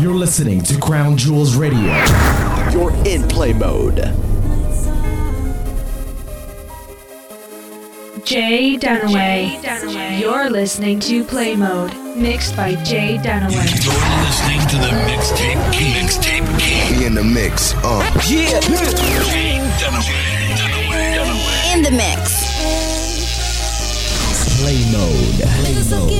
You're listening to Crown Jewels Radio. You're in play mode. Jay Dunaway. You're listening to Play Mode, mixed by Jay Dunaway. You're listening to the Mixtape King. Mixtape King. Be in the mix. Uh. Yeah. Jay Dunaway. Dunaway. Dunaway. In the mix. Play mode. Play mode.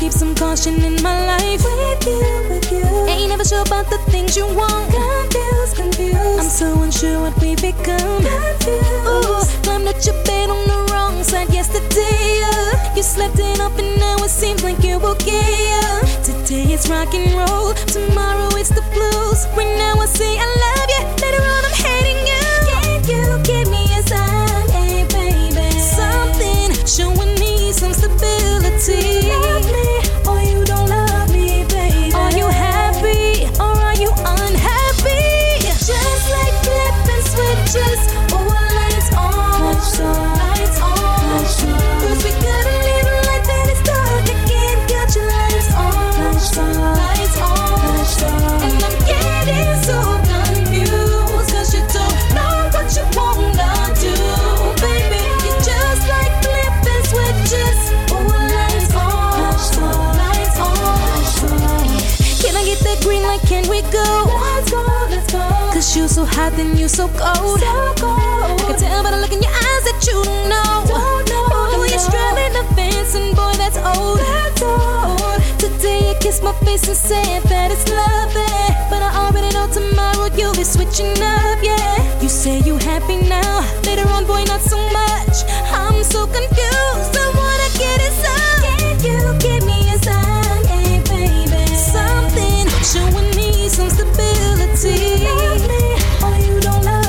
Keep some caution in my life. With you, with you. Ain't never sure about the things you want. Confused, confused. I'm so unsure what we become. Confused. Ooh, climbed at your bed on the wrong side yesterday. Uh, you slept it up and now it seems like you're okay. Uh, today it's rock and roll. Tomorrow it's the blues. Right now I say I love you. Later on I'm so hot and you so cold. So cold. I can tell by the look in your eyes that you don't know. Don't know. Oh, you're straddling the fence and boy, that's old. That's old. Today you kiss my face and said that it's lovely. But I already know tomorrow you'll be switching up, yeah. You say you happy now. Later on, boy, not so much. I'm so confused. I wanna get it inside. Can you give me a sign, hey baby? Something showing me some stability. Love or you don't love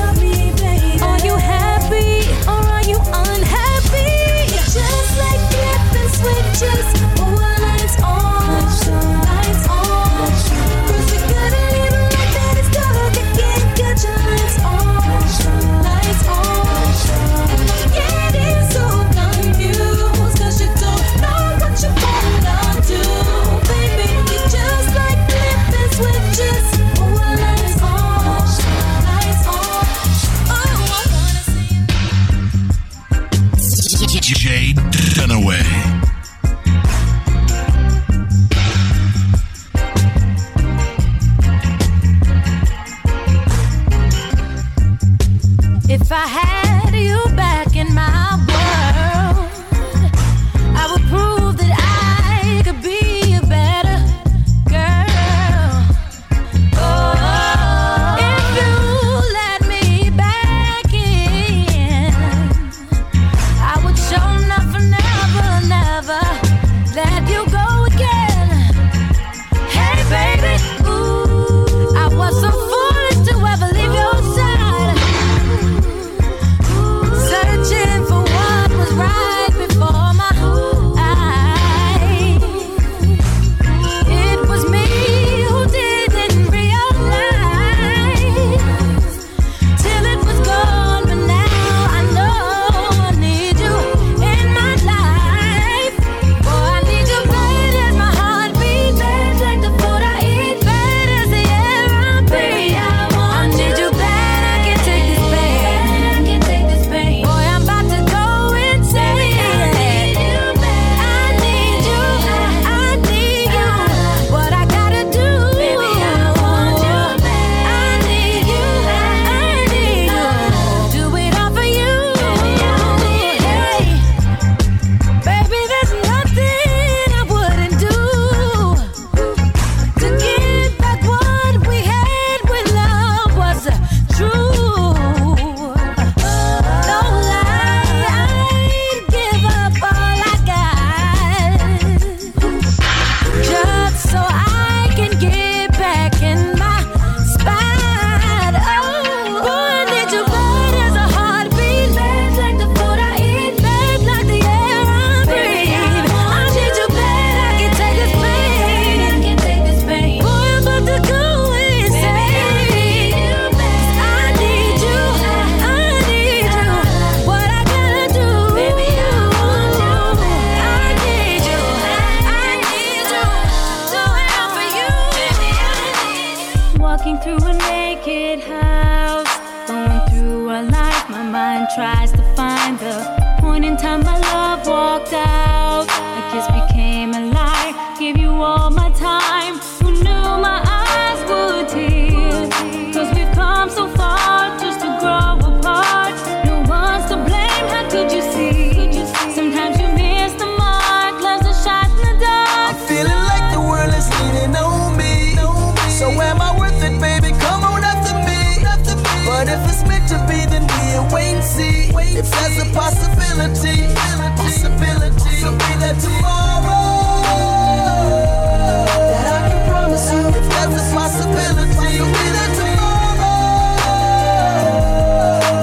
If there's a possibility, possibility, so that tomorrow that I can promise you. If there's a possibility, so be that tomorrow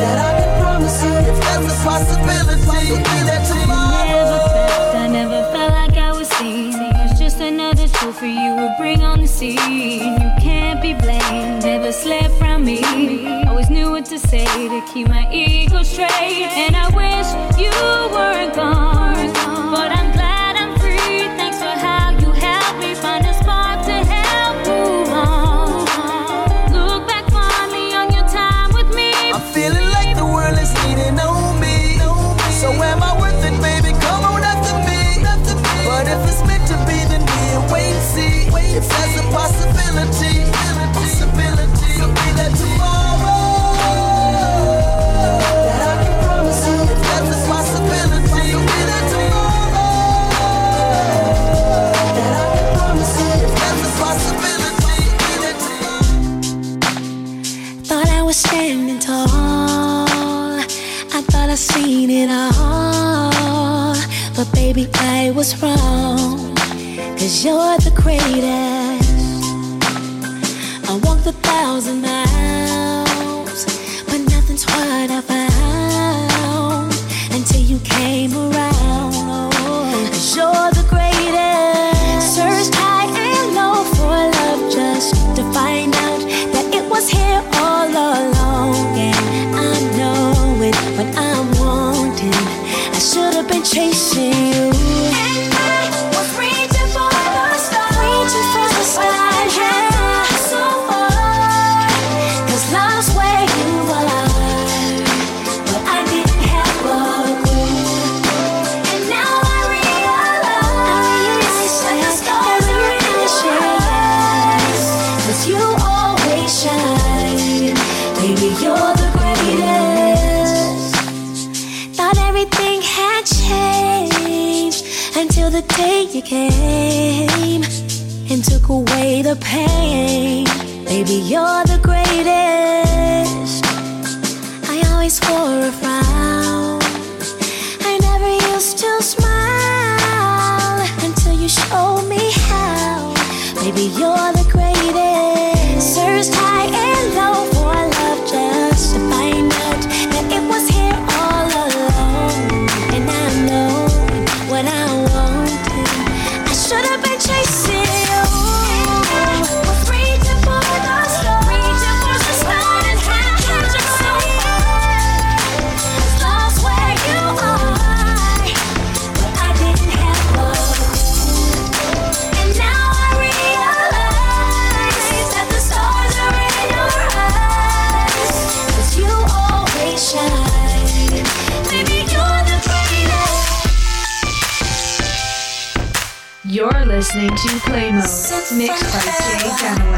that I can promise you. If there's a possibility, so be that tomorrow. I never felt like I was seen. It's just another trophy you would bring on the scene. You can't be blamed. Never slept from me. Always knew what to say to keep my ear trade and I away the pain. Baby, you're the greatest. I always wore a frown. I never used to smile until you showed me how. Baby, you're Mix by Jay Dunaway.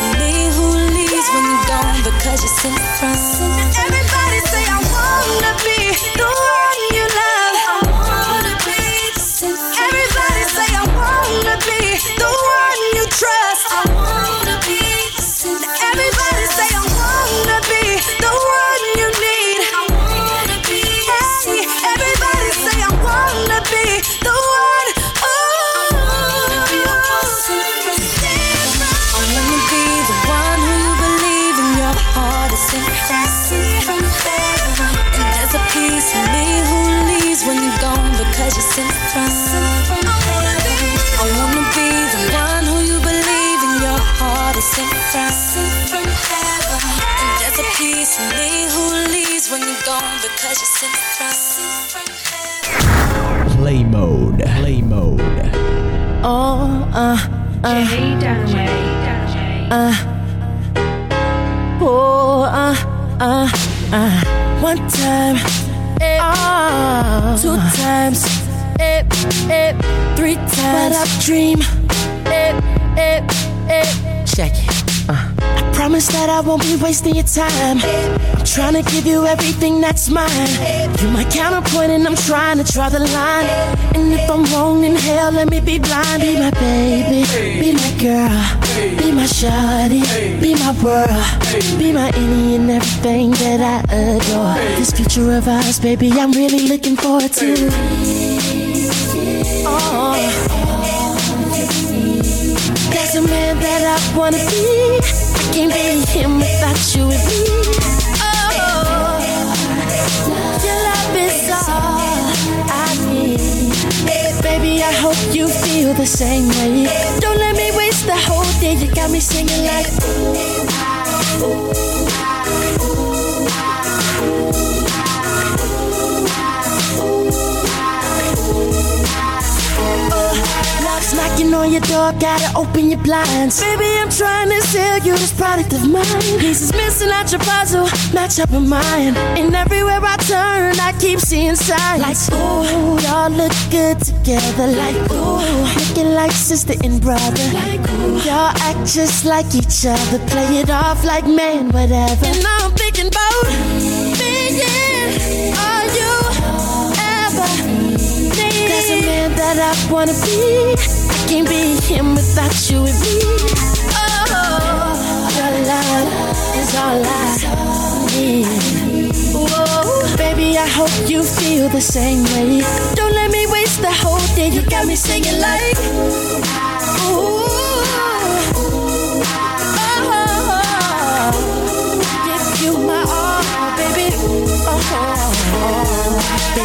Of me who leaves when you're gone because you're sent from. Dream, eh, eh, eh. Check it. Uh. I promise that I won't be wasting your time. I'm trying to give you everything that's mine. You're my counterpoint, and I'm trying to draw the line. And if I'm wrong, then hell, let me be blind. Be my baby, be my girl, be my shawty, be my world, be my any and everything that I adore. This future of ours, baby, I'm really looking forward to. Wanna be. I can't be him without you with me. Oh, your love is all I need. Baby, I hope you feel the same way. Don't let me waste the whole day. You got me singing like. Love's knocking on your door, gotta open your blinds. Baby, I'm trying to sell you this product of mine. Pieces missing out your puzzle, match up with mine. And everywhere I turn, I keep seeing signs. Like, ooh, y'all look good together. Like, ooh, looking like sister and brother. Like, ooh, y'all act just like each other. Play it off like man, whatever. And I'm thinking about being all you ever need. A man that I wanna be. Can't be him without you with me. Oh, your love is all I need. Whoa, baby, I hope you feel the same way. Don't let me waste the whole day. You got me singing like.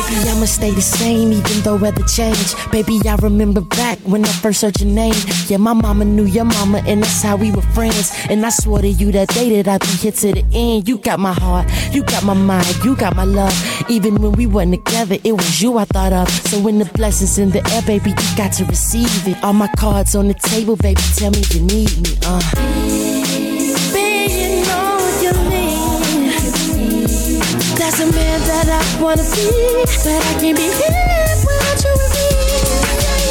Baby, I'ma stay the same even though weather change. Baby, I remember back when I first heard your name. Yeah, my mama knew your mama, and that's how we were friends. And I swore to you that day that I'd be here to the end. You got my heart, you got my mind, you got my love. Even when we weren't together, it was you I thought of. So when the blessings in the air, baby, you got to receive it. All my cards on the table, baby, tell me you need me. Uh. That's a man that I wanna be, but I can't be here without you with me.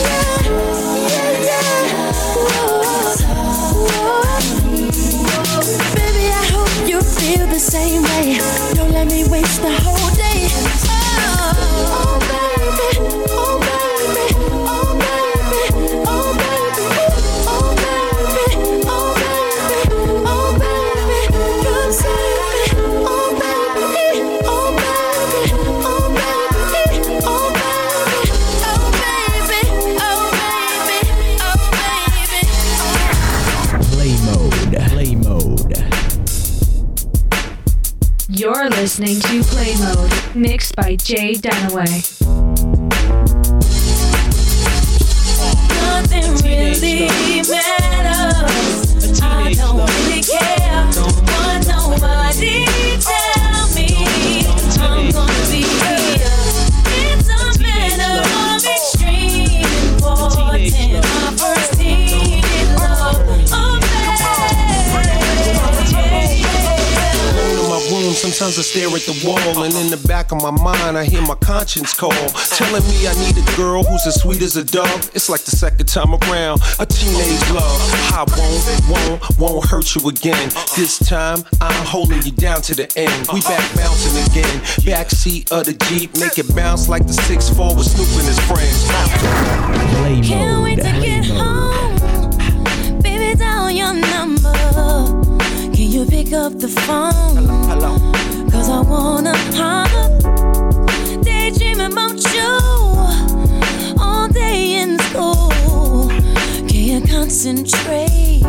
Yeah, yeah, yeah, Whoa, whoa. Baby, I hope you feel the same way. Don't let me waste the whole day. Listening to Play Mode, mixed by Jay Dunaway. Nothing really matters. Sometimes I stare at the wall, and in the back of my mind, I hear my conscience call, telling me I need a girl who's as sweet as a dove. It's like the second time around, a teenage love. I won't, won't, won't hurt you again. This time, I'm holding you down to the end. We back bouncing again, backseat of the Jeep, make it bounce like the 6'4 with Snoop and his friends. Play Can't wait to get home. Baby, dial your number. Can you pick up the phone? Cause I wanna holler. Daydream about you. All day in school. Can't concentrate.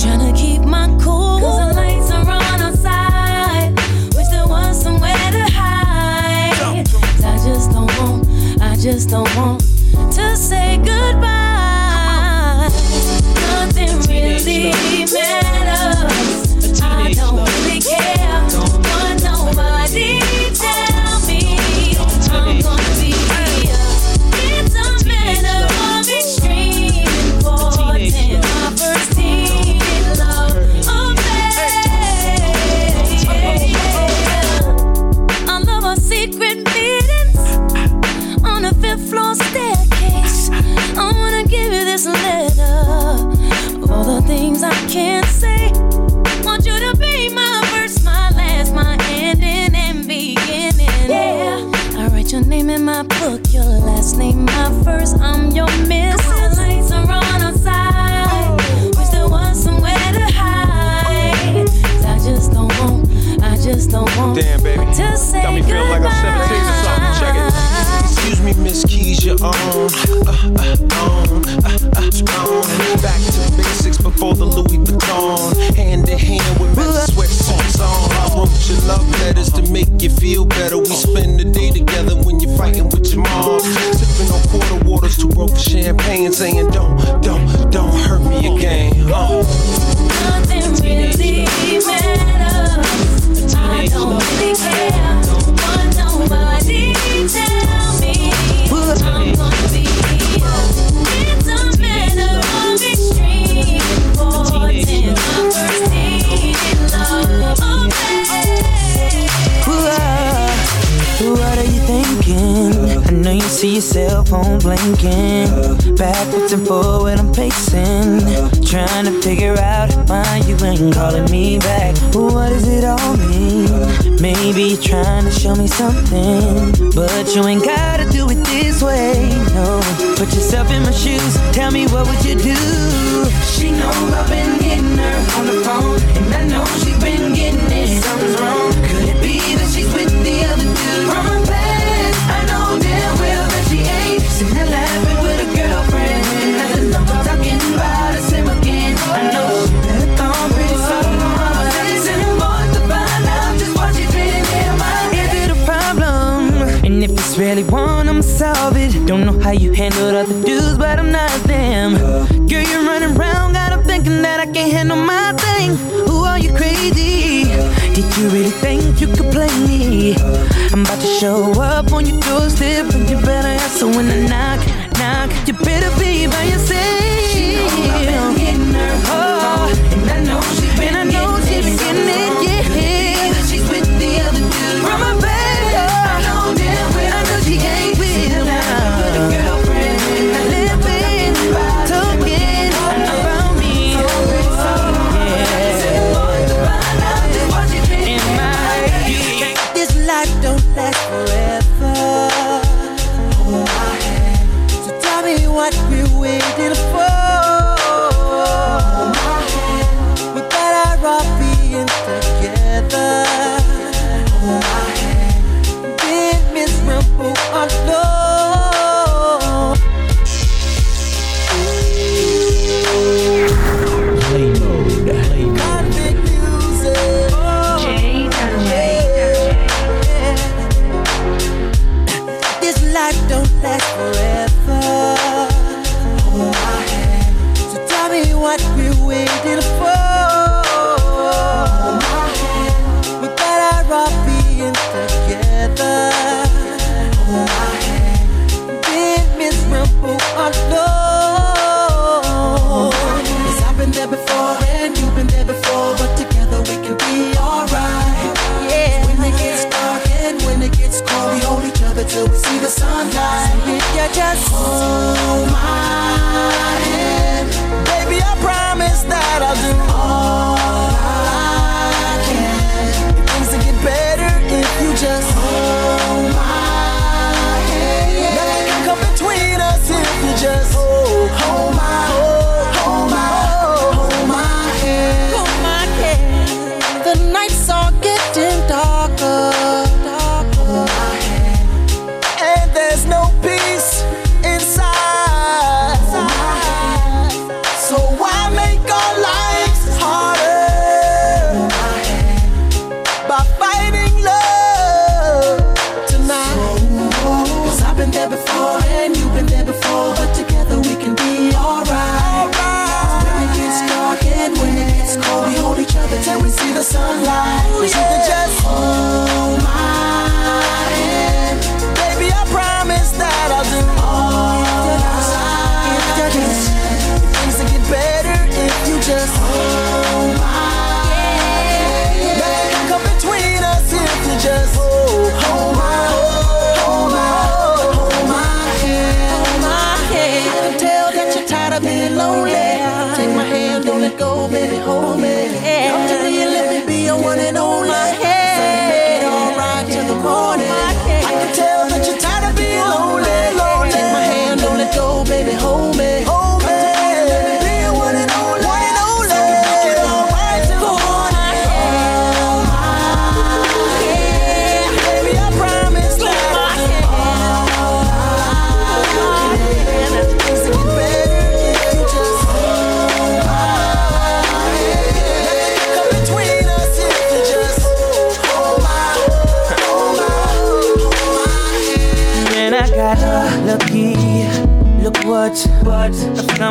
Tryna keep my cool. Cause the lights are on outside. Wish there was somewhere to hide. 'Cause I just don't want, I just don't want to say goodbye. Nothing really matters. On. On, on. Back to basics before the Louis Vuitton. Hand in hand with red sweatsuits on. I wrote your love letters to make you feel better. We spend the day together when you're fighting with your mom. Sipping on quarter waters, two broke champagne, saying, Don't, don't, don't hurt me again. Uh. Nothing really matters. I don't really care what nobody tell know you see your cell phone blinking. Backwards and forward, I'm pacing. Trying to figure out why you ain't calling me back. What does it all mean? Maybe you're trying to show me something. But you ain't gotta do it this way, no. Put yourself in my shoes, tell me what would you do? She knows I've been getting her on the phone. And I know she's been show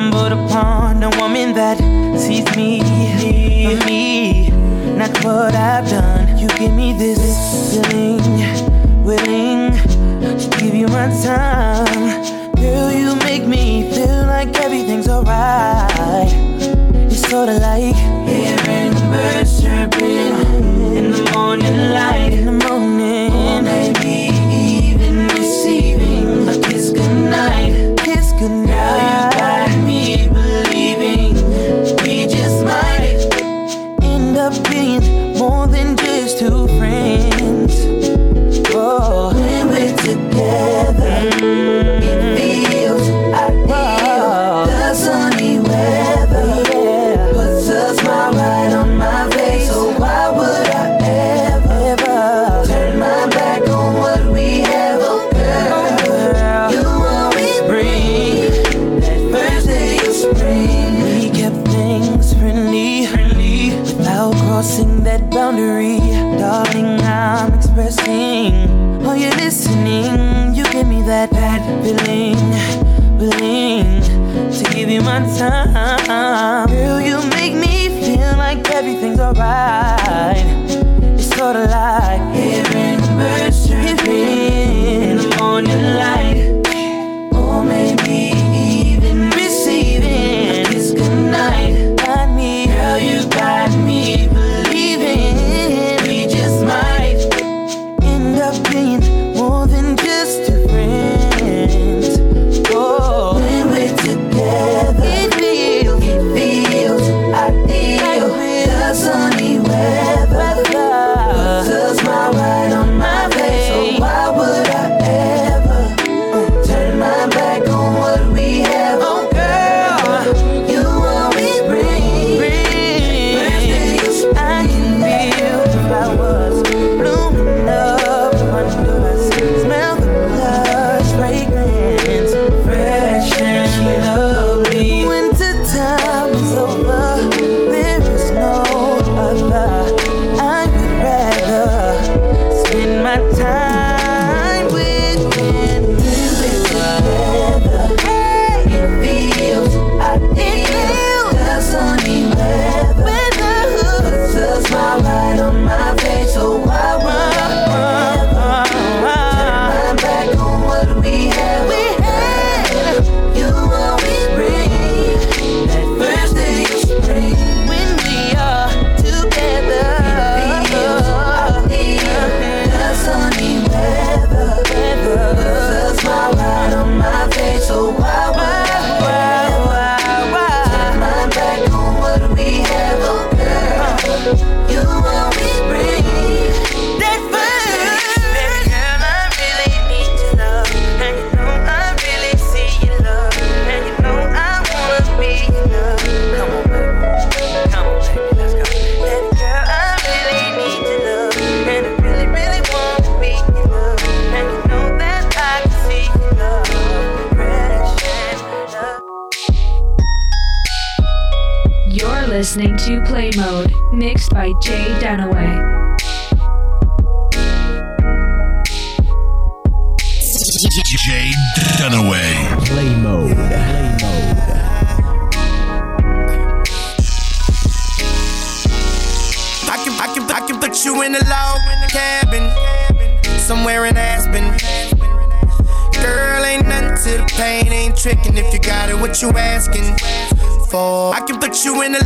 stumbled upon a woman that sees me, me, not what I've done. You give me this feeling, willing to give you my time. Girl, you make me feel like everything's alright. It's sorta like hearing birds chirping in the morning light. everything's alright. It's sorta like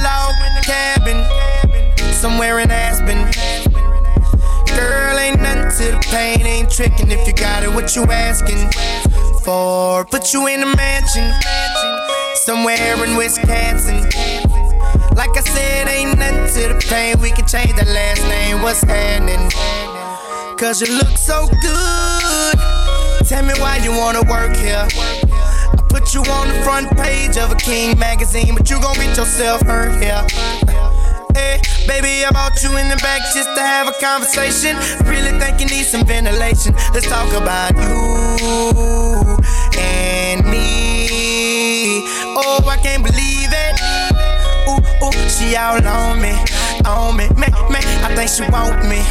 in log cabin somewhere in Aspen. Girl, ain't nothing to the pain, ain't tricking if you got it. What you asking for? Put you in a mansion somewhere in Wisconsin. Like I said, ain't nothing to the pain. We can change the last name. What's happening? Cause you look so good. Tell me why you wanna work here. Put you on the front page of a King magazine, but you gon' get yourself hurt here. Eh, hey, baby, I bought you in the back just to have a conversation. Really think you need some ventilation. Let's talk about you and me. Oh, I can't believe it. Ooh, ooh, she all on me, on me, me, me. I think she want me,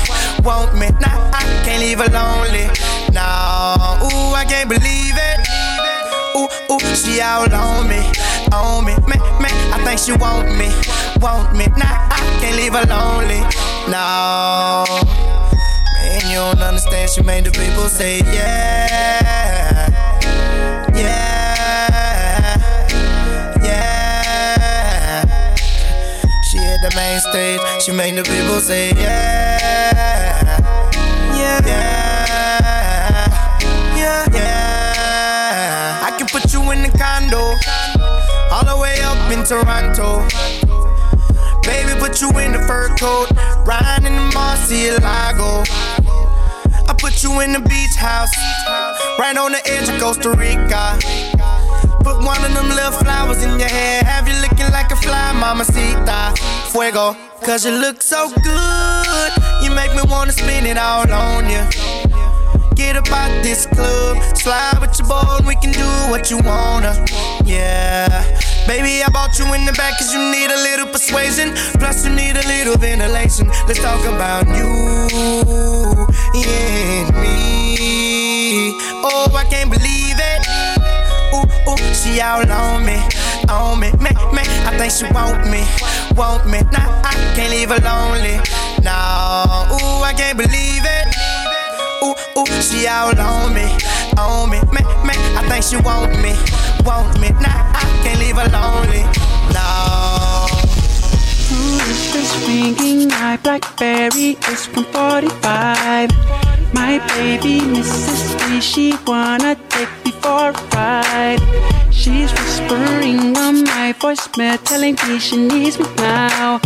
want me. Nah, I can't leave her lonely. Nah, ooh, I can't believe it. Ooh, she all on me, on me, me, me. I think she want me, want me. Nah, I can't leave her lonely. No, man, you don't understand. She made the people say yeah, yeah, yeah. She hit the main stage. She made the people say yeah, yeah, yeah, yeah, yeah. Condo, all the way up in Toronto. Baby, put you in the fur coat, riding in the Murciélago. I put you in the beach house, right on the edge of Costa Rica. Put one of them little flowers in your hair, have you looking like a fly, mamacita. Fuego, cause you look so good, you make me wanna spin it all on you. Get up out this club, slide with your boy, and we can do what you wanna. Yeah. Baby, I bought you in the back cause you need a little persuasion. Plus, you need a little ventilation. Let's talk about you and me. Oh, I can't believe it. Ooh, ooh, she all on me, on me. I think she want me, want me. Nah, I can't leave her lonely. Nah, ooh, I can't believe it. Ooh, ooh, she all on me, on me, me, me. I think she want me, want me. Nah, I can't leave her lonely. No. Who is this ringing my Blackberry? It's 145. My baby Mrs. B, she wanna take me for a ride. She's whispering on my voicemail, telling me she needs me now.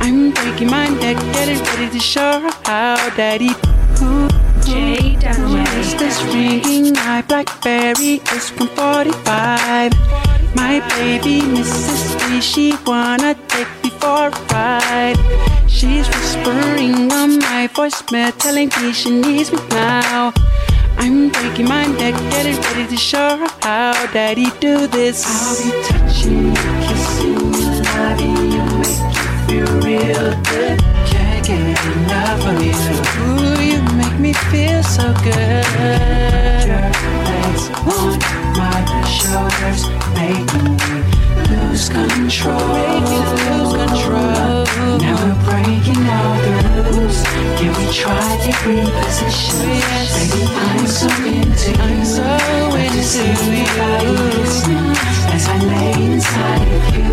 I'm breaking my neck, getting ready to show her how daddy. Who, Jay who is this ringing my Blackberry? It's 145. My baby Mrs. B, she wanna take me for a ride. She's whispering on my voicemail, telling me she needs me now. I'm breaking my neck, getting ready to show her how daddy do this. I'll be touching you, kissing feel good. Can't get enough of you. Ooh, you make me feel so good. Your legs on my shoulders, making me lose control. Make me lose control. Now we're breaking all the rules. Can we try different positions? Yes. Baby, I'm so into you. I'm so into you. Listening as I lay inside of you.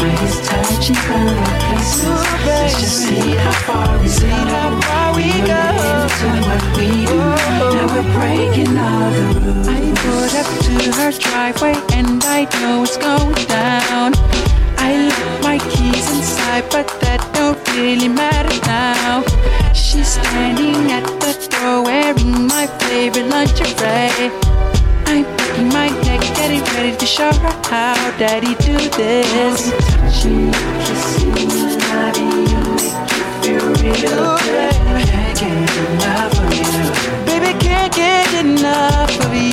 My is touching from places. Let's just see how far we see how far we go. Into what we do. Oh. Now we're breaking all the rules. I pulled up to her driveway and I know it's going down. I left my keys inside, but that don't really matter now. She's standing at the door wearing my favorite lingerie. I'm breaking my neck, getting ready to show her how daddy do this. Touching kissing loving you, make real good. Can't get enough of you. Baby, can't get enough of you.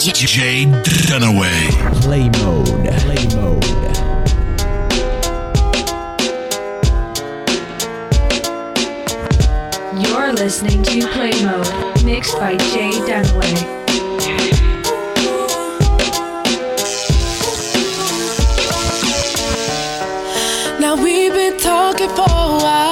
DJ Dunaway. Play mode. Play mode. You're listening to Play Mode, mixed by Jay Dunaway. Now we've been talking for a while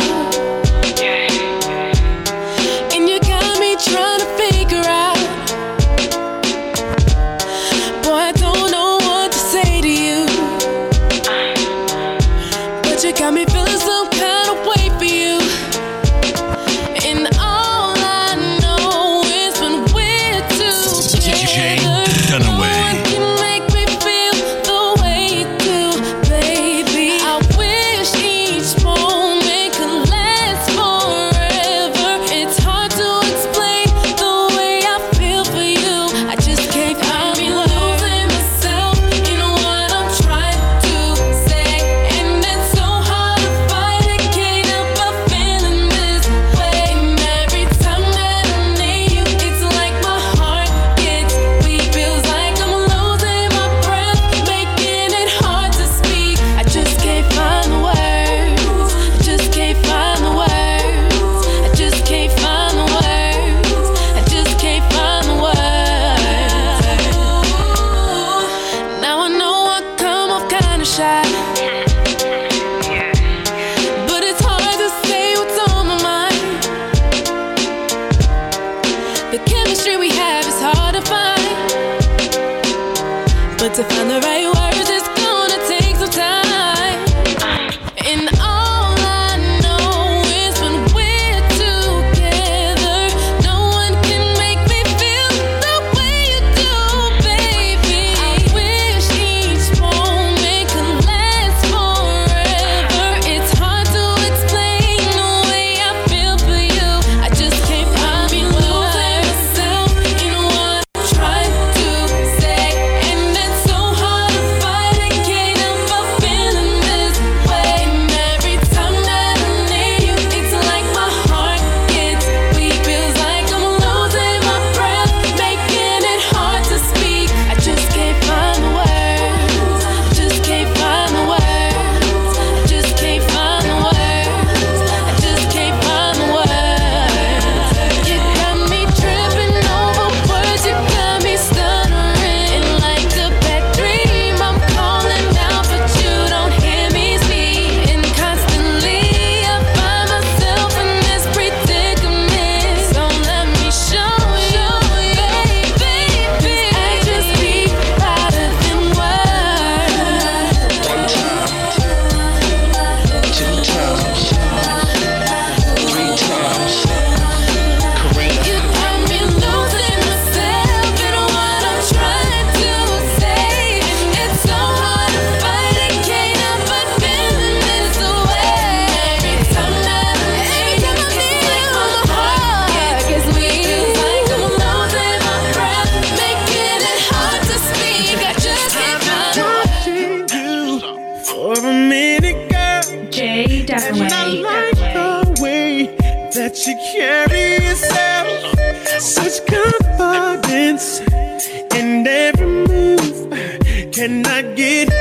cannot get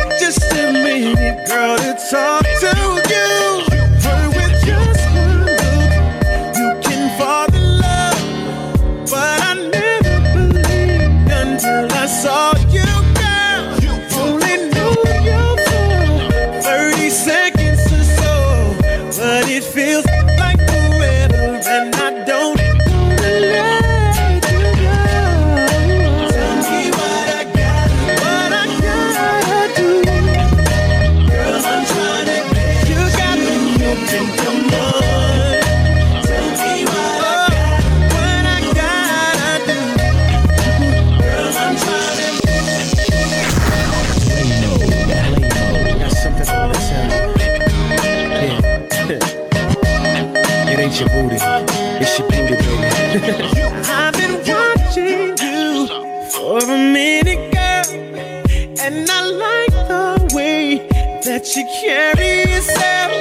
carry yourself.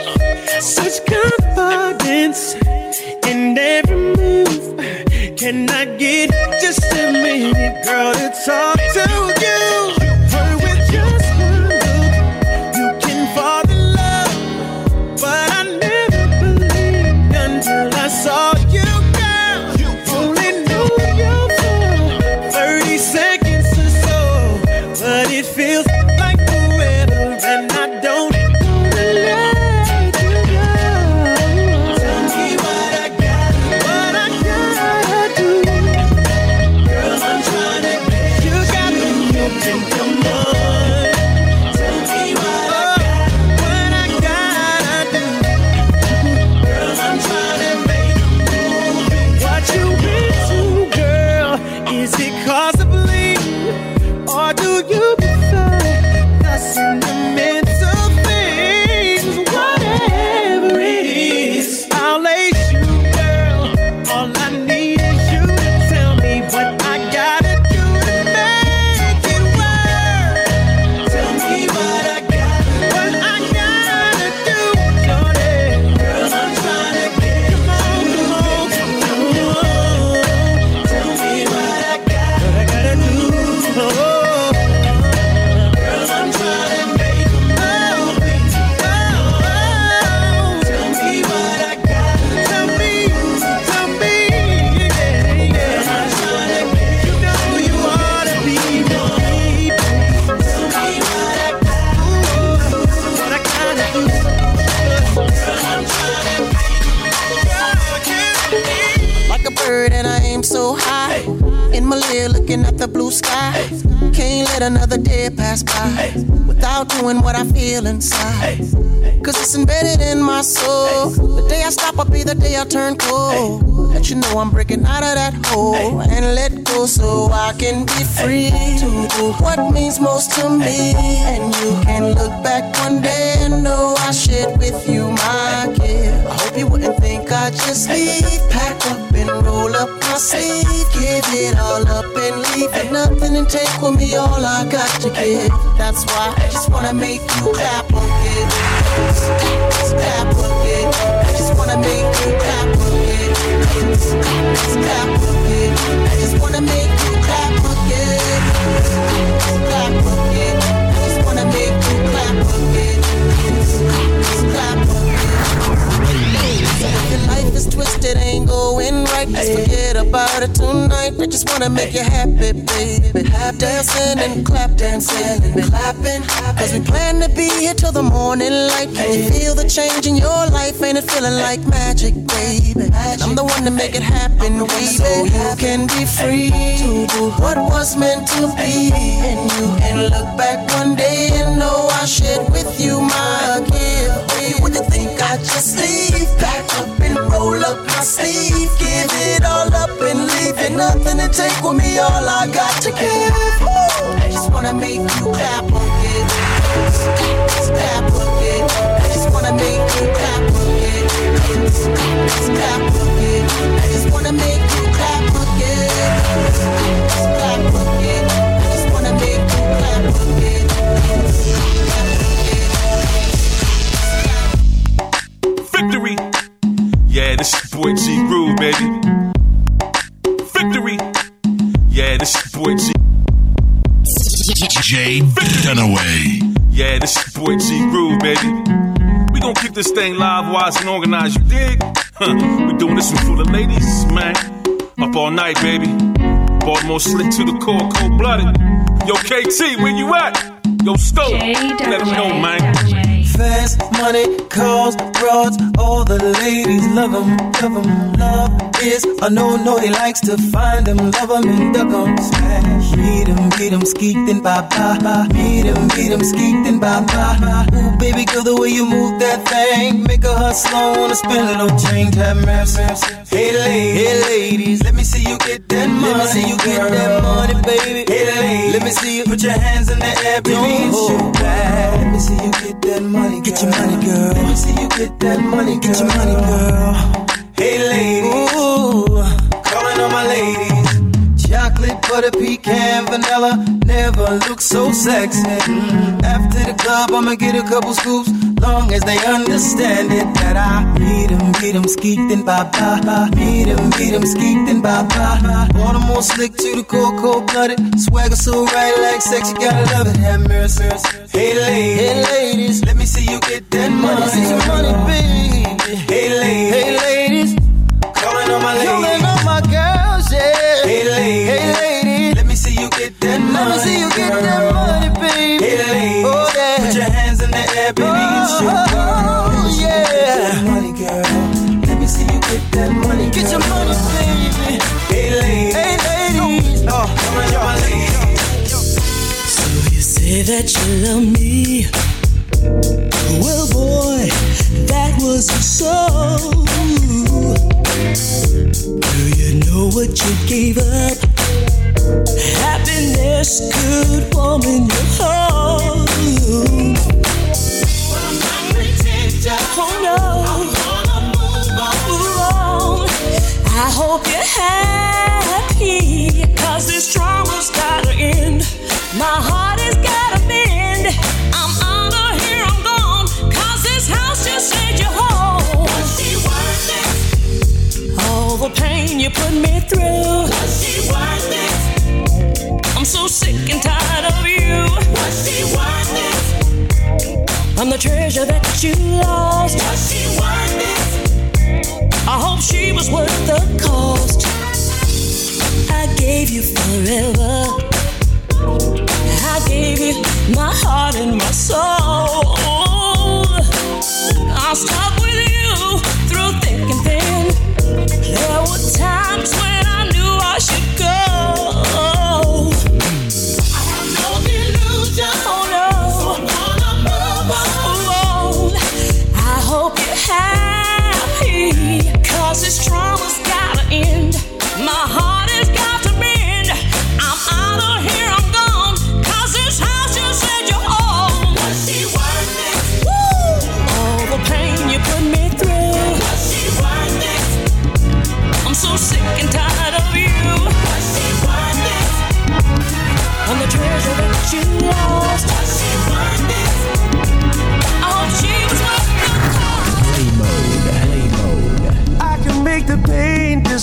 Such confidence in every move. Can I get just a minute, girl, cold. Let you know I'm breaking out of that hole and let go so I can be free to do what means most to me. And you can look back one day and know I shared with you my gift. I hope you wouldn't think I just leave. Pack up and roll up my sleeve. Give it all up and leave it nothing and take with me all I got to give. That's why I just wanna make you clap Again. I twisted, ain't going right, just forget about it tonight. I just wanna make you happy, baby. Dancing and clap dancing and clapping. Cause we plan to be here till the morning light. Can you feel the change in your life? Ain't it feeling like magic, baby? And I'm the one to make it happen, baby. So you can be free to do what was meant to be. And you can look back one day and know I shared with you my I just leave? Pack up and roll up my sleeve. Give it all up and leave it nothing to take with me. All I got to give. I just wanna make you clap again. Clap again. I just wanna make you clap again. Clap again. I just wanna make you clap again. Clap again. I just wanna make you clap again. Your boy G Groove, baby. Victory. Yeah, this your boy G. Jay Dunaway. Yeah, this your boy G Groove, baby. We gon' keep this thing live, wise, and organized, you dig? Huh. We doing this one for the ladies, man. Up all night, baby. Baltimore slick to the core, cold blooded. Yo, KT, where you at? Yo, Stoke, let them know, man. Fast money, cars, broads, all the ladies love them, love them. Love is a no no, they likes to find them, love them and duck them. Smash, meet them, beat them, skeet then bye bye. Meet them, beat them, skeet then bye bye. Ooh, baby girl, the way you move that thing, make a hustle, wanna spend a little change, have mercy. Hey ladies, hey ladies, let me see you get that money. Let me see you get that money, baby. Hey ladies, let me see you put your hands in the air, baby. Don't hold back. Let me see you get that money, get your money, girl. Let me see you get that money, get your money, girl. Hey lady. ooh, calling on my ladies. Chocolate, butter, pecan, vanilla, never looked so sexy. Mm. After the club, I'ma get a couple scoops. Long as they understand it that I meet them, meet them, skeet then bye bye. Meet them, meet them, skeet then bye bye. Baltimore slick to the core, cold blooded. Swagger so right like sex, you gotta love it. Have mercy. Hey ladies, hey ladies, let me see you get that money. Some money, baby. Hey ladies, hey ladies, calling on my ladies. Get that money. Let me see you get that money, baby. Hey ladies, oh yeah. Put your hands in the air, baby, and oh, shake it. Oh yeah. Get that money, girl. Let me see you get that money. Get your money, baby. Hey ladies, hey ladies, oh, calling on my ladies. You say that you love me. Well, boy, that wasn't so. Do you know what you gave up? Happiness could warm in your heart. Oh no. I hope you're happy. Cause this drama's gotta end. My heart has gotta bend. I'm out of here, I'm gone. Cause this house just ain't your home. Was she worth it? All the pain you put me through. Was she worth it? So sick and tired of you. Was she it? I'm the treasure that you lost. Was she it? I hope she was worth the cost. I gave you forever. I gave you my heart and my soul.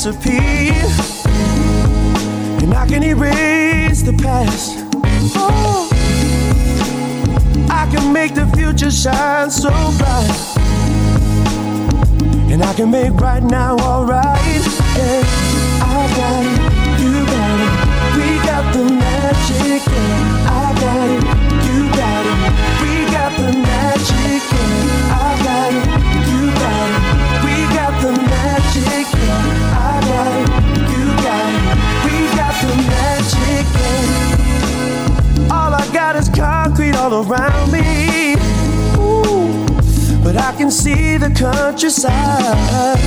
Disappear, and I can erase the past. Oh, I can make the future shine so bright, and I can make right now alright. Yeah, I got it, you got it, we got the magic. Yeah, I got it, all around me. But I can see the countryside.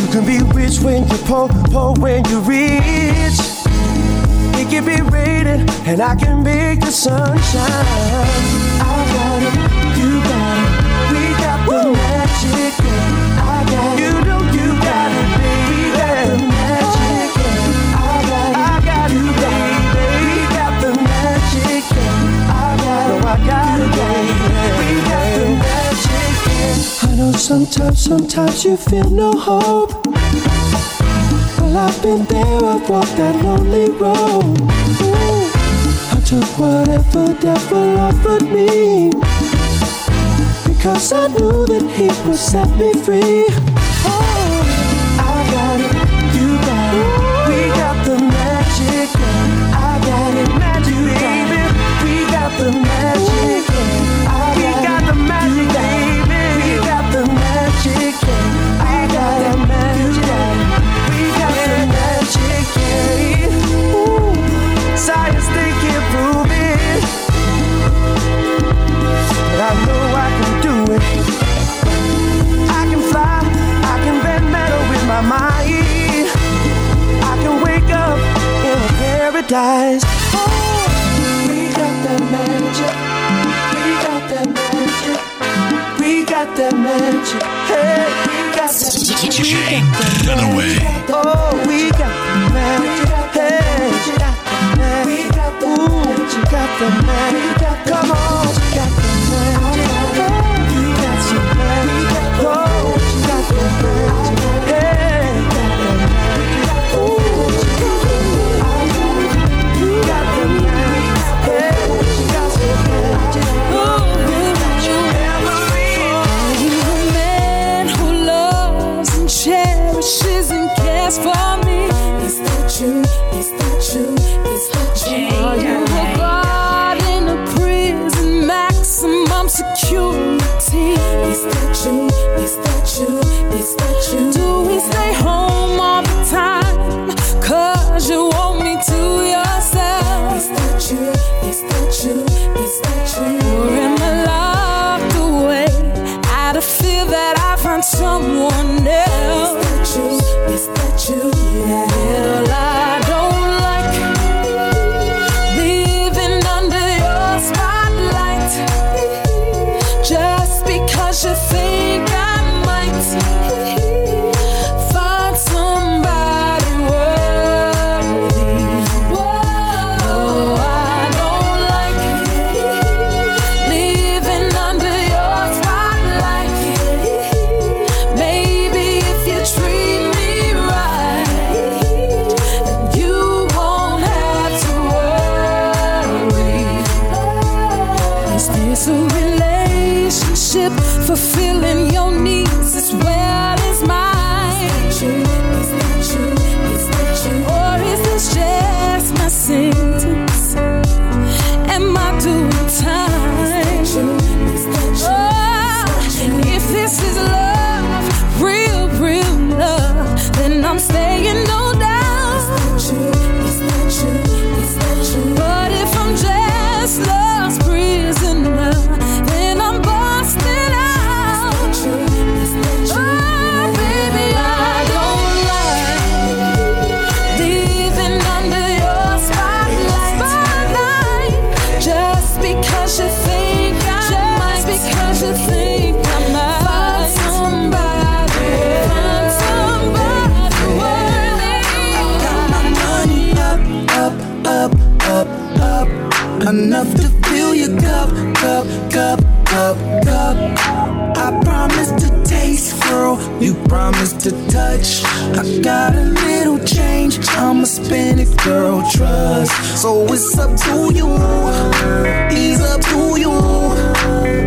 You can be rich when you're poor, poor when you're rich. It can be raining, and I can make the sun shine. I know sometimes, sometimes you feel no hope. Well, I've been there, I've walked that lonely road. Ooh, I took whatever devil offered me. Because I knew that he would set me free. to touch. I got a little change, I'ma spend it, girl, trust. So it's up to you, It's up to you,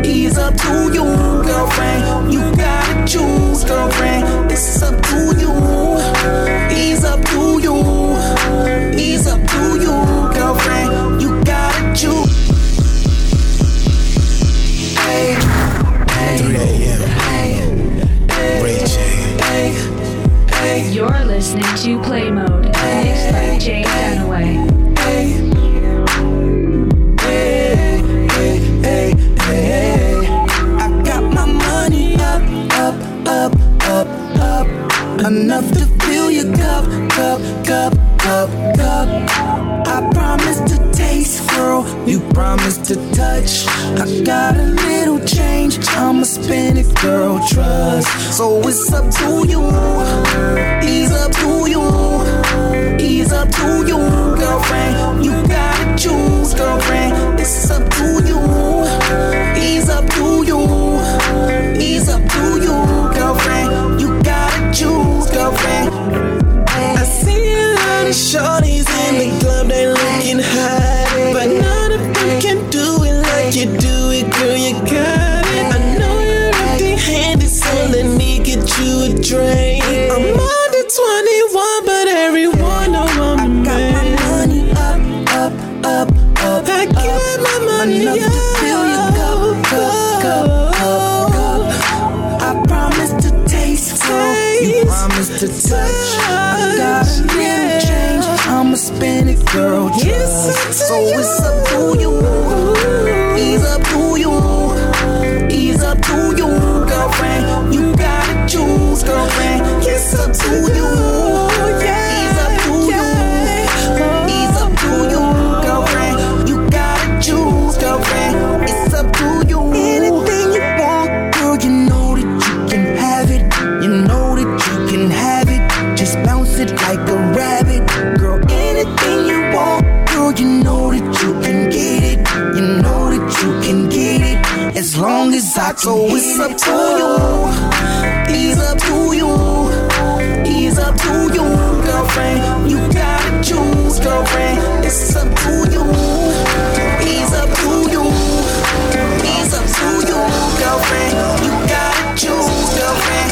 It's up to you, girlfriend. You gotta choose, girlfriend. It's up to you. touch. I got a little change, I'ma spend it, girl, trust. So it's up to you, it's up to you, it's up to you, girlfriend. You gotta choose, girlfriend. It's up to you, it's up to you. drink. Can. So it's up to you. Ease up to you. Ease up to you, girlfriend. You gotta choose, girlfriend. It's up to you. Ease up to you. Ease up to you, girlfriend. You gotta choose, girlfriend.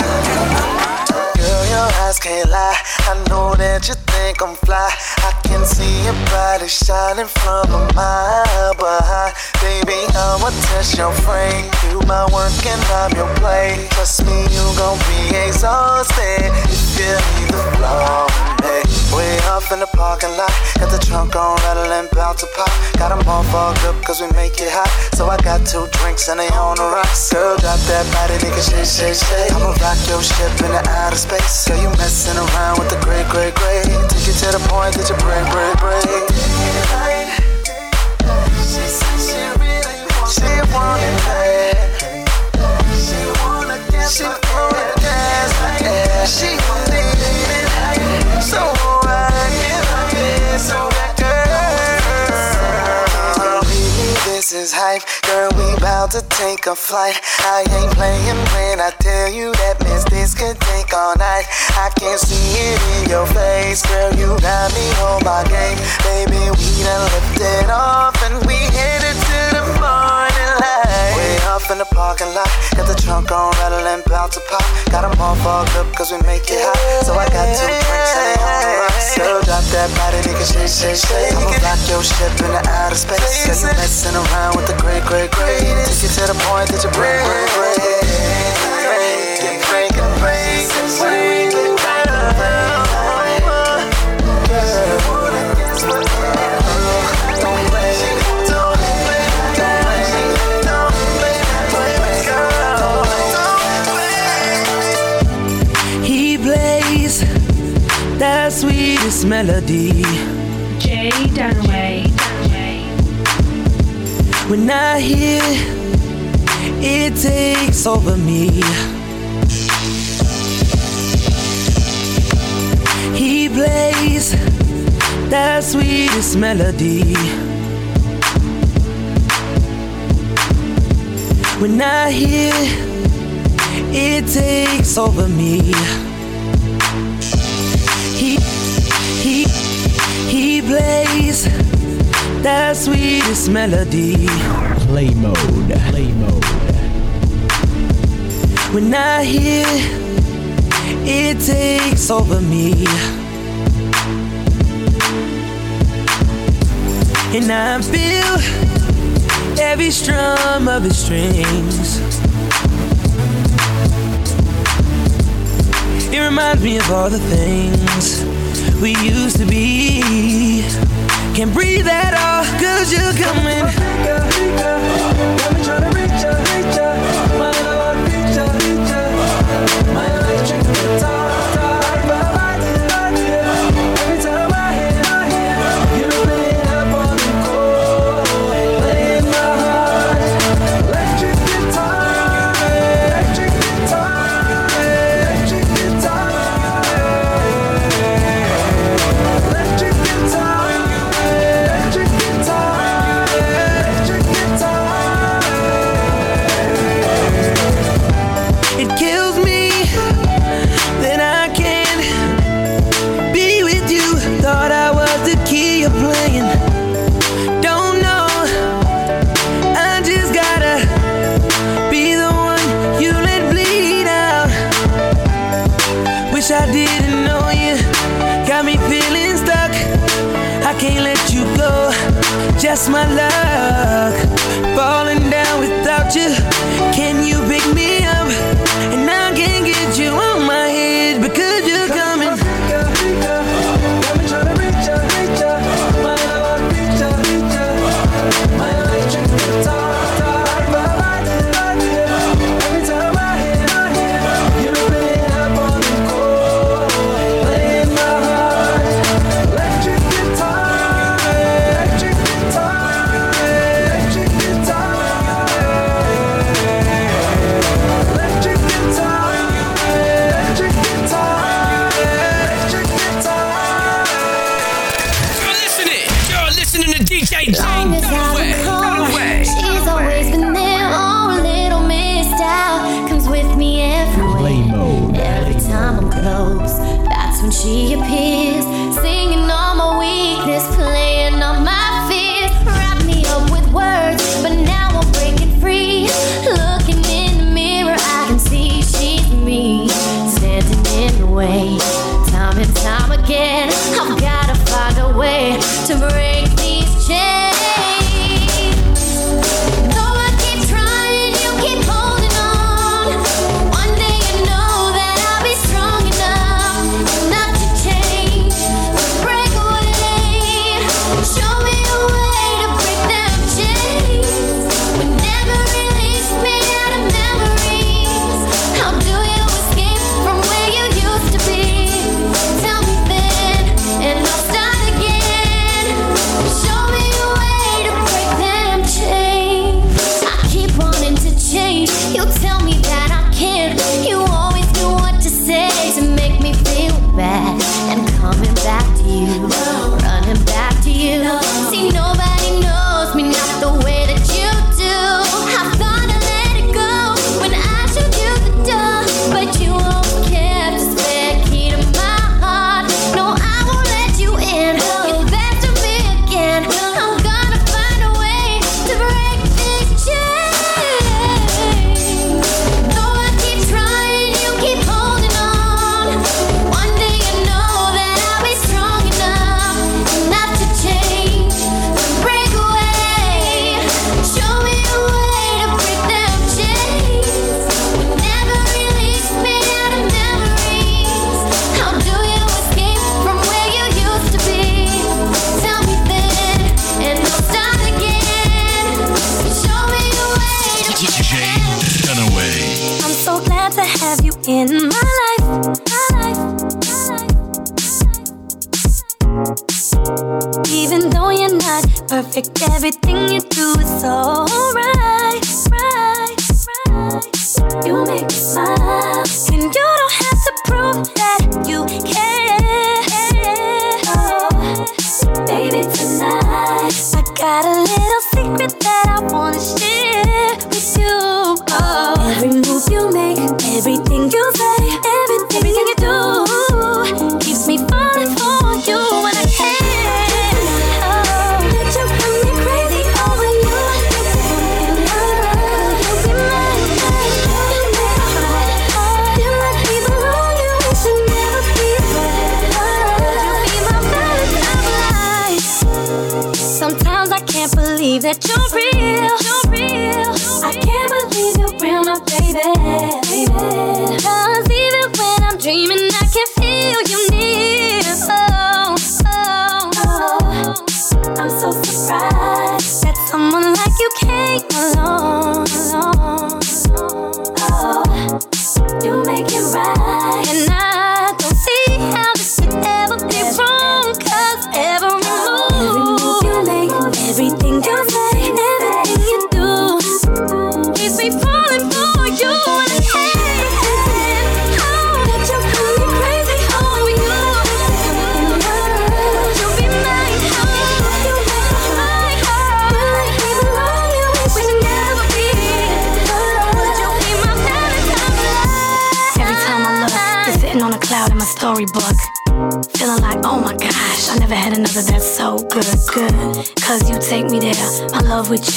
Girl, your eyes can't lie. I know that you think I'm fly. I can see your body shining from a mile behind. Baby, I'ma test your frame. You my work and I'm your play. Trust me, you gon' be exhausted if you leave the floor. Hey, way off in the parking lot. Got the trunk on, rattling, bout to pop. Got 'em all fogged up cause we make it hot. So I got two drinks and they on the rocks. Girl, drop that body, nigga, shake, shake, shake. I'ma rock your ship in the outer space. Girl, you messing around with the great, great, great. Take you to the point that you break, break, break. She it bad. She wanna dance, she wanna dance. She it, so I give it, so that girl. This is hype, girl. We bout to take a flight. I ain't playing when I tell you that miss this could take all night. I can see it in your face, girl. You got me on my game, baby. We done lifted off and we headed Way off in the parking lot, got the trunk on, rattling, bout to pop. Got 'em all fogged up cause we make it hot. So I got two drinks and they on the rocks. Girl, drop that body, nigga, shake, shake, shake. I'ma rock your ship in the outer space. Girl, you messing around with the great, great, great. Take you to the point that you break, break, break. Break, break, break, break, He the sweetest melody. Jay Dunaway. When I hear it takes over me. He plays the sweetest melody. When I hear it takes over me. The sweetest melody. Play mode. Play mode. When I hear it takes over me. And I feel every strum of his strings. It reminds me of all the things we used to be. Can't breathe at all, cause you're coming. Got me tryna reach ya, reach ya.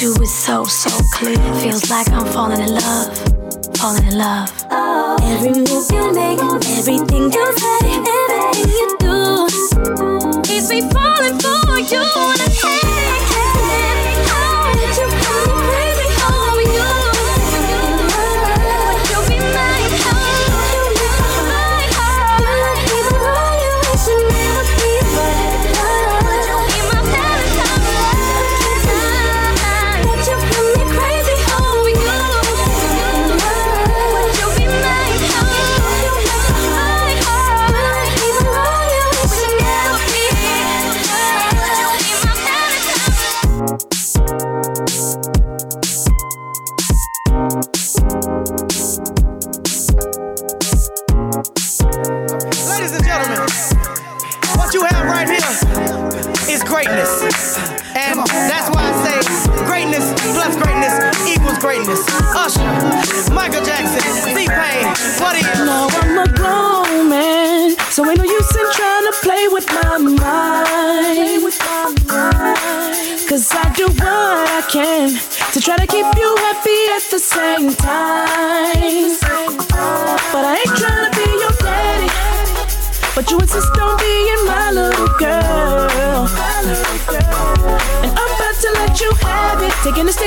Love with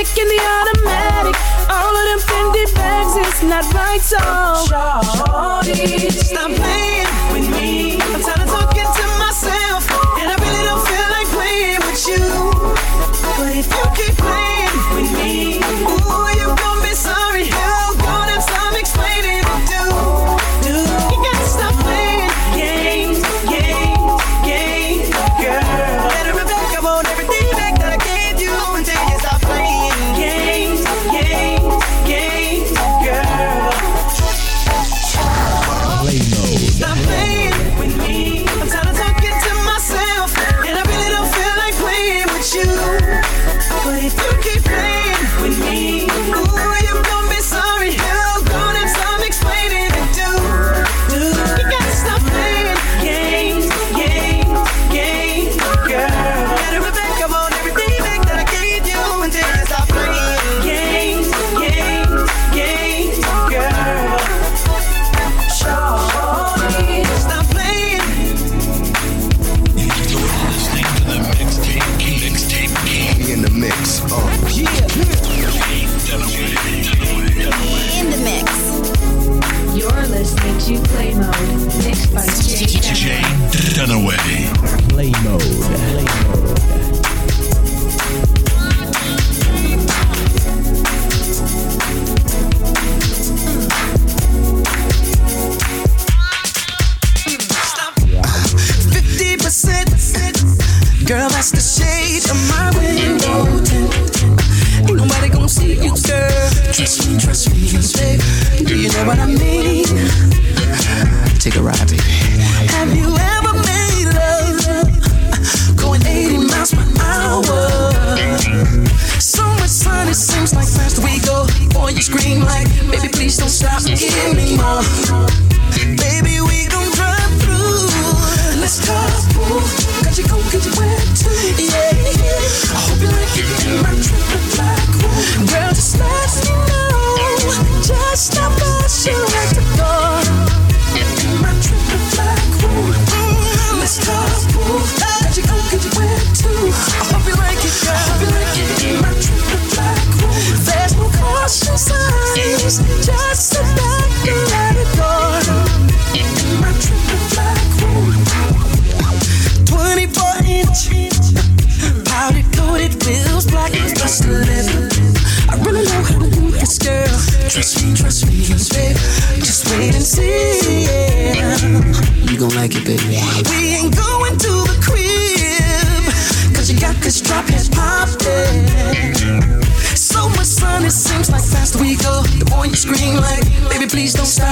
In the automatic.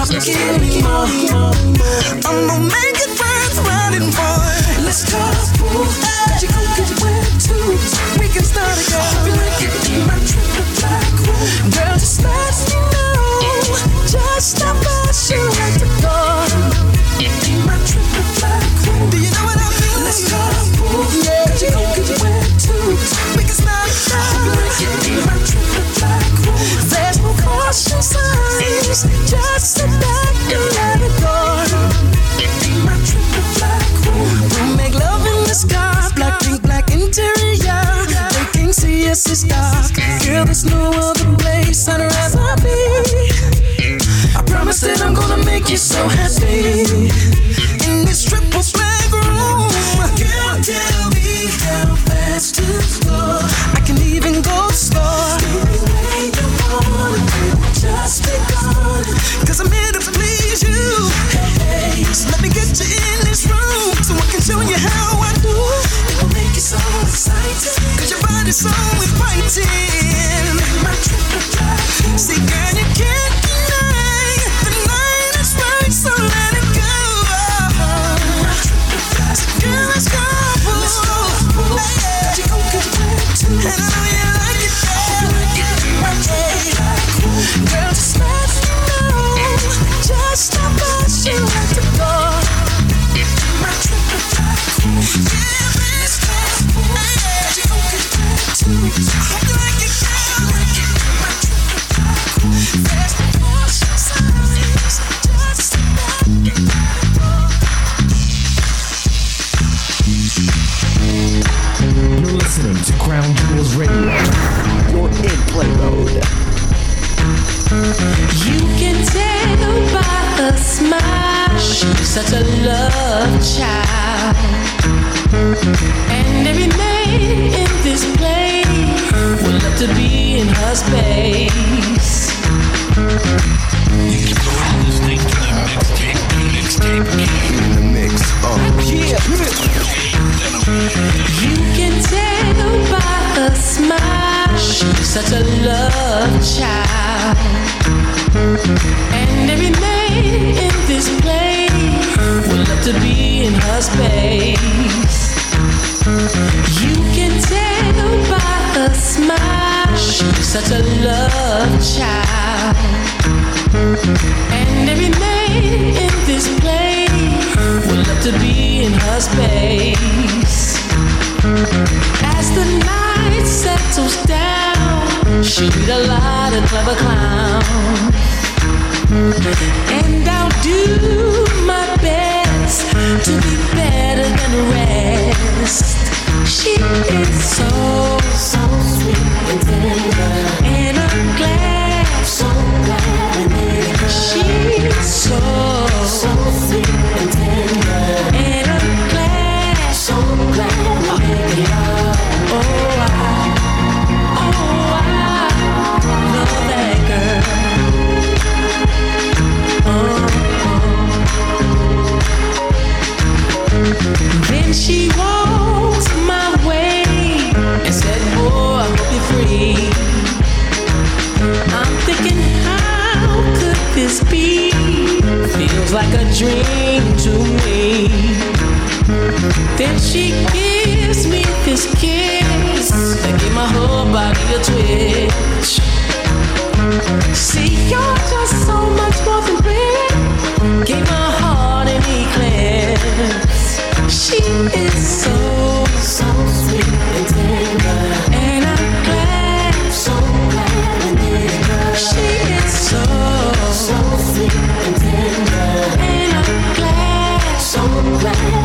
I'm gonna make you so happy in this triple stack room. Girl, tell me how fast to score. I can even go slow. Just begun. Cause I'm here to please you. Hey, so let me get you in this room so I can show you how I do. It'll make you so excited. Cause your body's so such a love child. And every man in this place would love to be in her space. As the night settles down, she'll meet a lot of clever clown, And I'll do my best to be better than the rest. She is so sweet and tender. And I'm glad. feels like a dream to me. Then she gives me this kiss that gave my whole body a twitch. See, you're just so much more than real. Gave my heart an eclipse. She is so, so sweet and tender. right.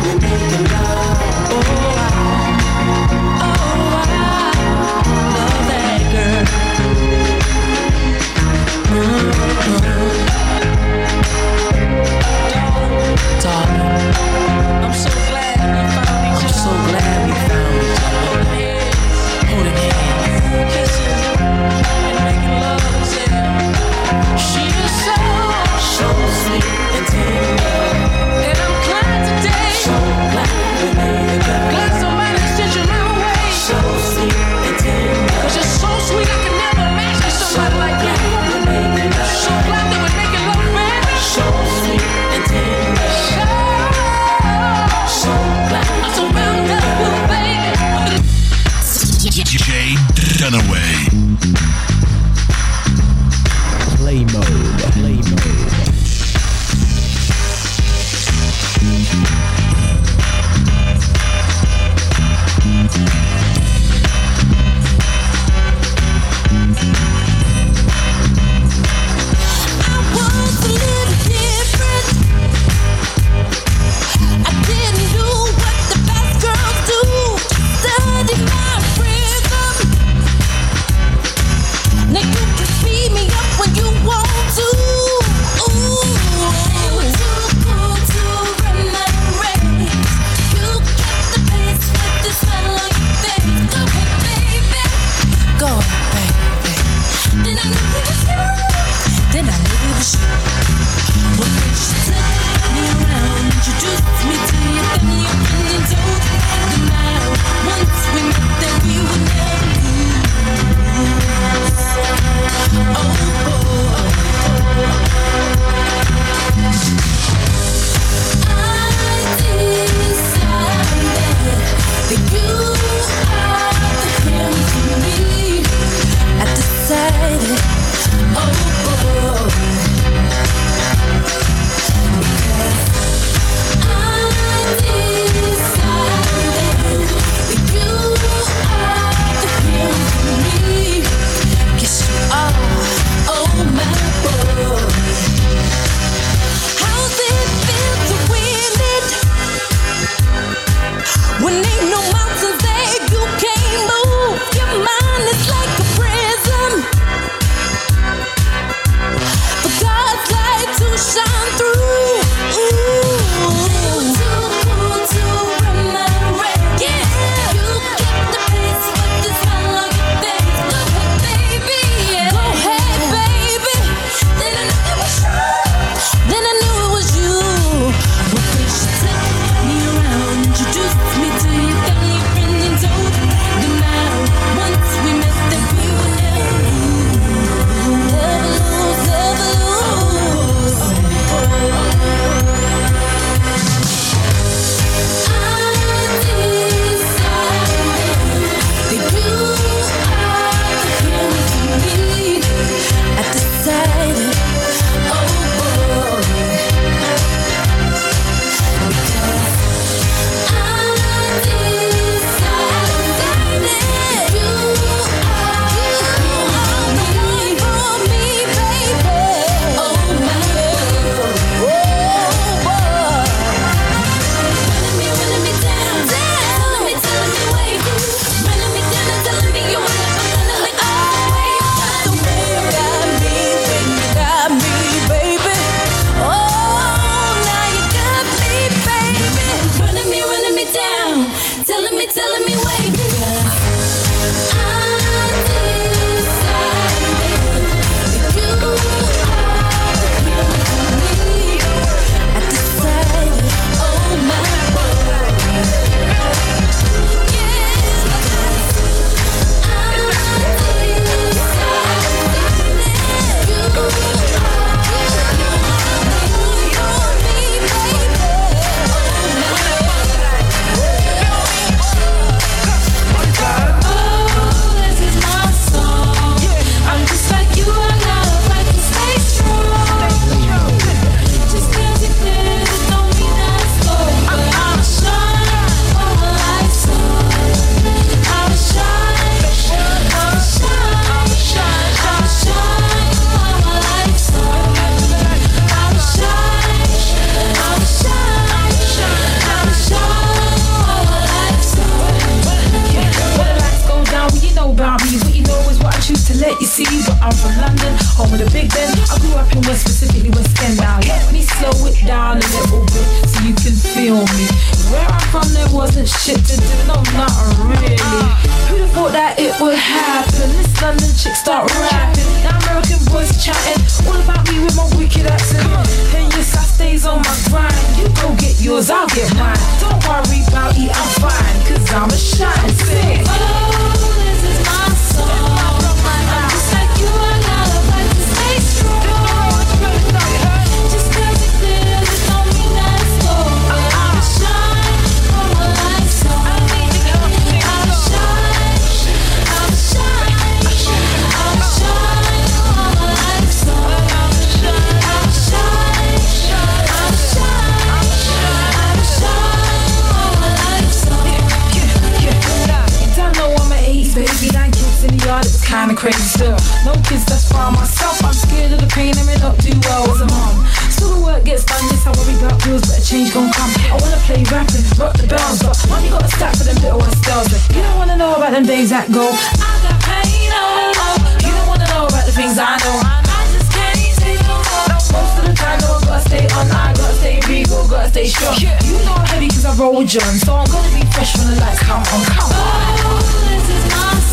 So I'm gonna be fresh when the lights come on, come on. Oh, this is my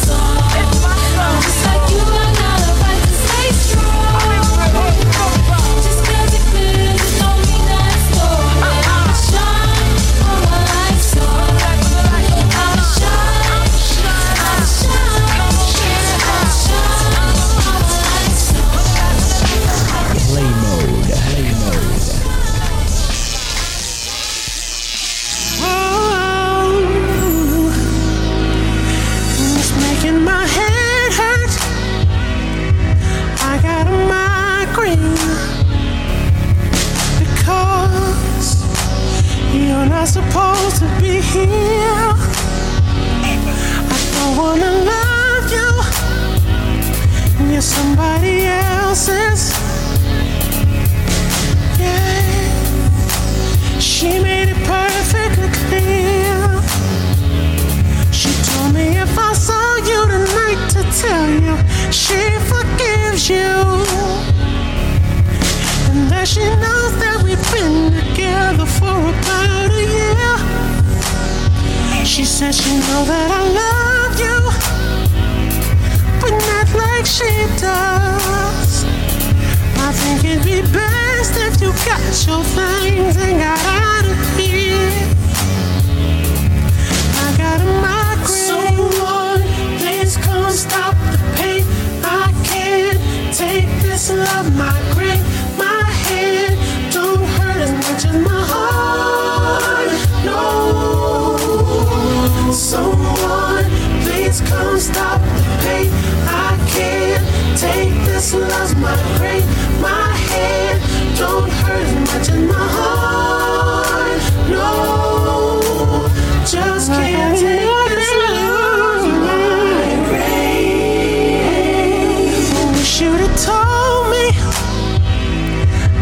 somebody else's. Yeah. She made it perfectly clear. She told me if I saw you tonight to tell you she forgives you. And that she knows that we've been together for about a year. She said she know that I love but not like she does. I think it'd be best if you got your things and got out of here. I got a migraine. Someone, please come stop the pain. I can't take this love migraine. My head don't hurt as much as my heart. No. Someone, please come stop take this love migraine. My head don't hurt as much in my heart. No, just can't take this love migraine. Wish you'd have told me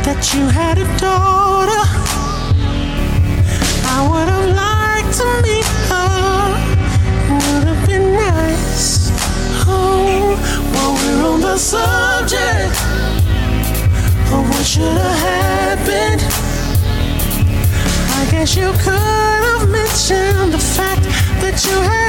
that you had a daughter. Subject. Of what should have happened, I guess you could have mentioned the fact that you had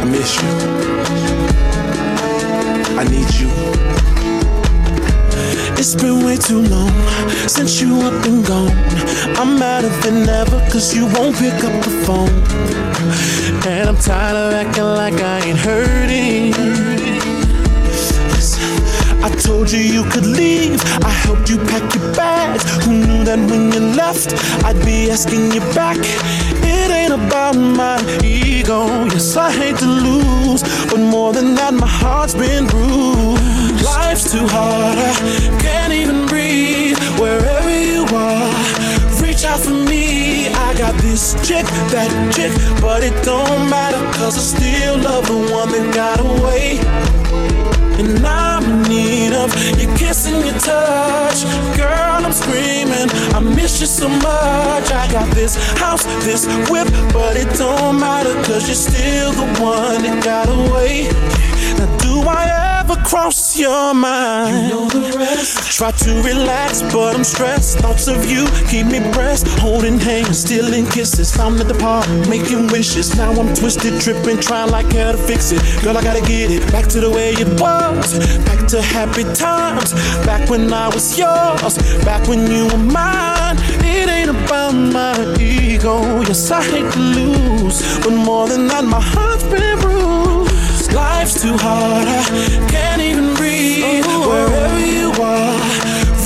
I miss you. I need you. It's been way too long since you up and gone. I'm madder than ever cause you won't pick up the phone. And I'm tired of acting like I ain't hurting. I told you you could leave. I helped you pack your bags. Who knew that when you left, I'd be asking you back? About my ego. Yes, I hate to lose, but more than that, my heart's been bruised. Life's too hard. I can't even breathe. Wherever you are, reach out for me. I got this chick, that chick, but it don't matter, cause I still love the one that got away. And I'm in need of your kiss and your touch. Girl, I'm screaming. I miss you so much. I got this house, this whip, but it don't matter, cause you're still the one that got away. Now, do I ever cross your mind? You know the rest. Try to relax, but I'm stressed. Thoughts of you keep me pressed. Holding hands, stealing kisses. Time to depart, making wishes. Now I'm twisted, tripping, trying like hell to fix it. Girl, I gotta get it back to the way it was. Back to happy times. Back when I was yours. Back when you were mine. It ain't about my ego. Yes, I hate to lose. But more than that, my heart's been bruised. Life's too hard. I can't even breathe. Wherever you are,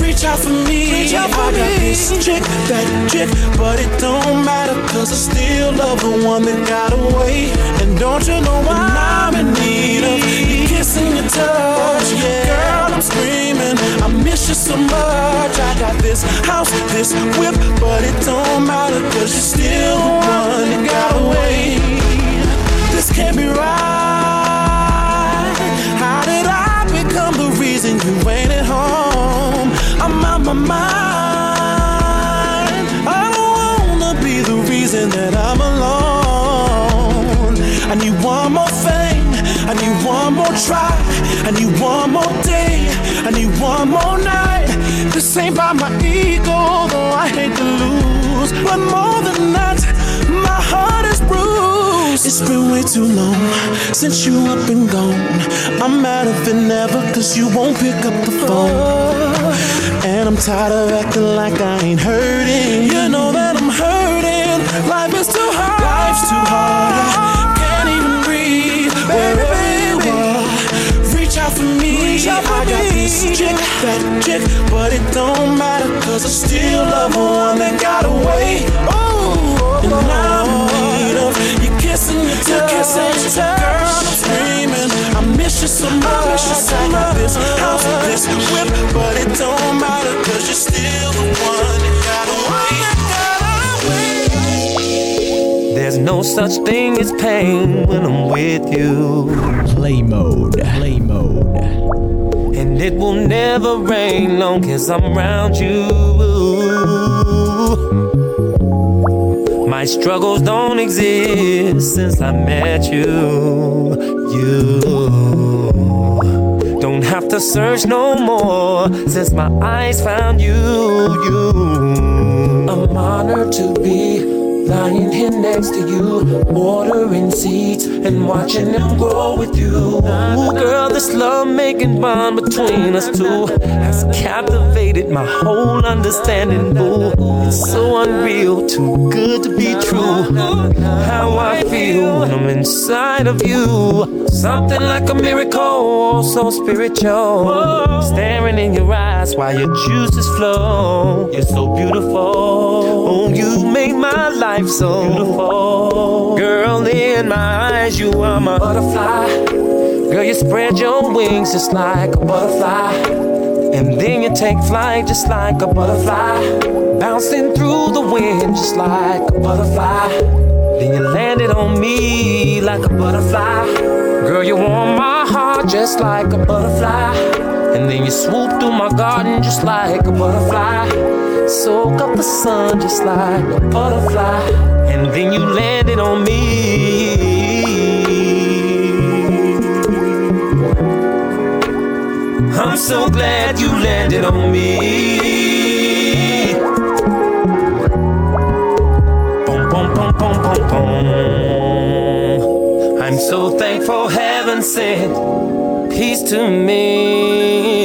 reach out for me. I got this chick, that chick, but it don't matter, cause I still love the one that got away. And don't you know why I'm in need of your kiss and your touch? Yeah. Girl, I'm screaming. I miss you so much. I got this house, this whip, but it don't matter, cause you're still the one that got away. This can't be right. Reason you ain't at home? I'm out my mind. I don't wanna be the reason that I'm alone. I need one more thing. I need one more try. I need one more day. I need one more night. This ain't by my ego, though I hate to lose. But more than that, my heart is bruised. It's been way too long since you up and gone. I'm mad if it never, cause you won't pick up the phone. And I'm tired of acting like I ain't hurting. You know that I'm hurting. Life is too hard. Life's too hard. I can't even breathe. You are, reach out for me. I got this chick, that chick, but it don't matter, cause I still love the one that got away. Oh, and I'm in need of your your touch. Girl, I'm screaming. I miss you so much. I got this house, this whip, but it don't matter, cause you're still the one that got away. There's no such thing as pain when I'm with you. Play mode. Play mode. And it will never rain long as I'm around you. Struggles don't exist since I met you. You don't have to search no more since my eyes found you. You. I'm honored to be lying here next to you, watering seeds and watching them grow with you. Ooh, Girl, this love making bond between us two has captivated my whole understanding, boo. It's so unreal, too good to be true. How I feel when I'm inside of you. Something like a miracle, so spiritual. Staring in your eyes while your juices flow. You're so beautiful. Oh, you make my life so beautiful. Girl, in my eyes, you are my butterfly. Girl, you spread your wings just like a butterfly. And then you take flight just like a butterfly. Bouncing through the wind just like a butterfly. Then you landed on me like a butterfly. Girl, you warm my heart just like a butterfly. And then you swoop through my garden just like a butterfly. Soak up the sun just like a butterfly. And then you landed on me. I'm so glad you landed on me. I'm so thankful heaven sent peace to me.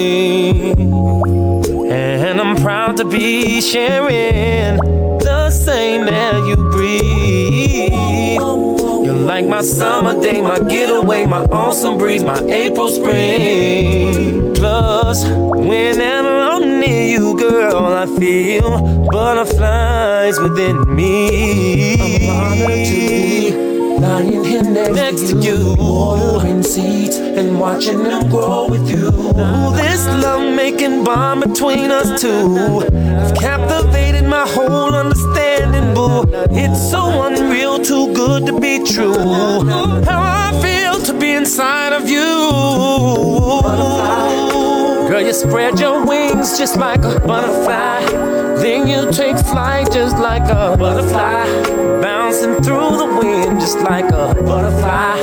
And I'm proud to be sharing the same air you breathe. You're like my summer day, my getaway, my awesome breeze, my April spring. Plus, whenever near you, girl, I feel butterflies within me. I'm honored to be lying here next, next to you, watering seeds and watching them grow with you. Ooh, this love-making bond between us two has captivated my whole understanding, boo. It's so unreal, too good to be true. How I feel to be inside of you. Girl, you spread your wings just like a butterfly. Then you take flight just like a butterfly. Bouncing through the wind just like a butterfly.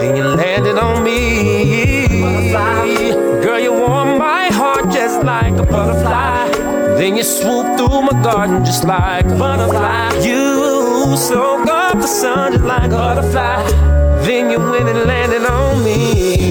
Then you landed on me. Butterfly. Girl, you warm my heart just like a butterfly. Then you swoop through my garden just like a butterfly. You soak up the sun just like a butterfly. Then you went and landed on me.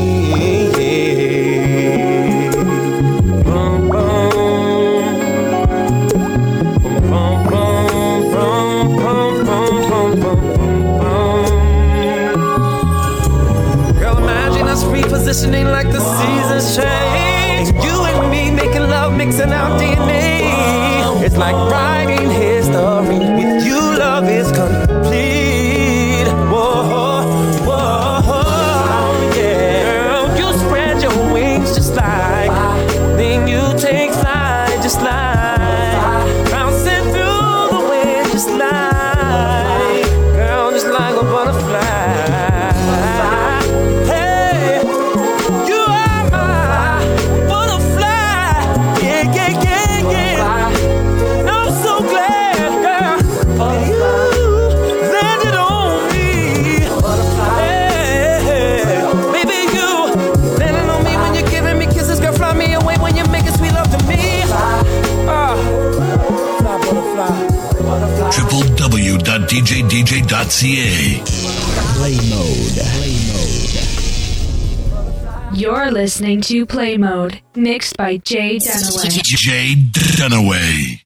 Us like the seasons change. You and me making love, mixing our DNA. It's like riding history. www.djdj.ca. Play mode. Play mode. You're listening to Play Mode, mixed by Jay Dunaway. Jay Dunaway.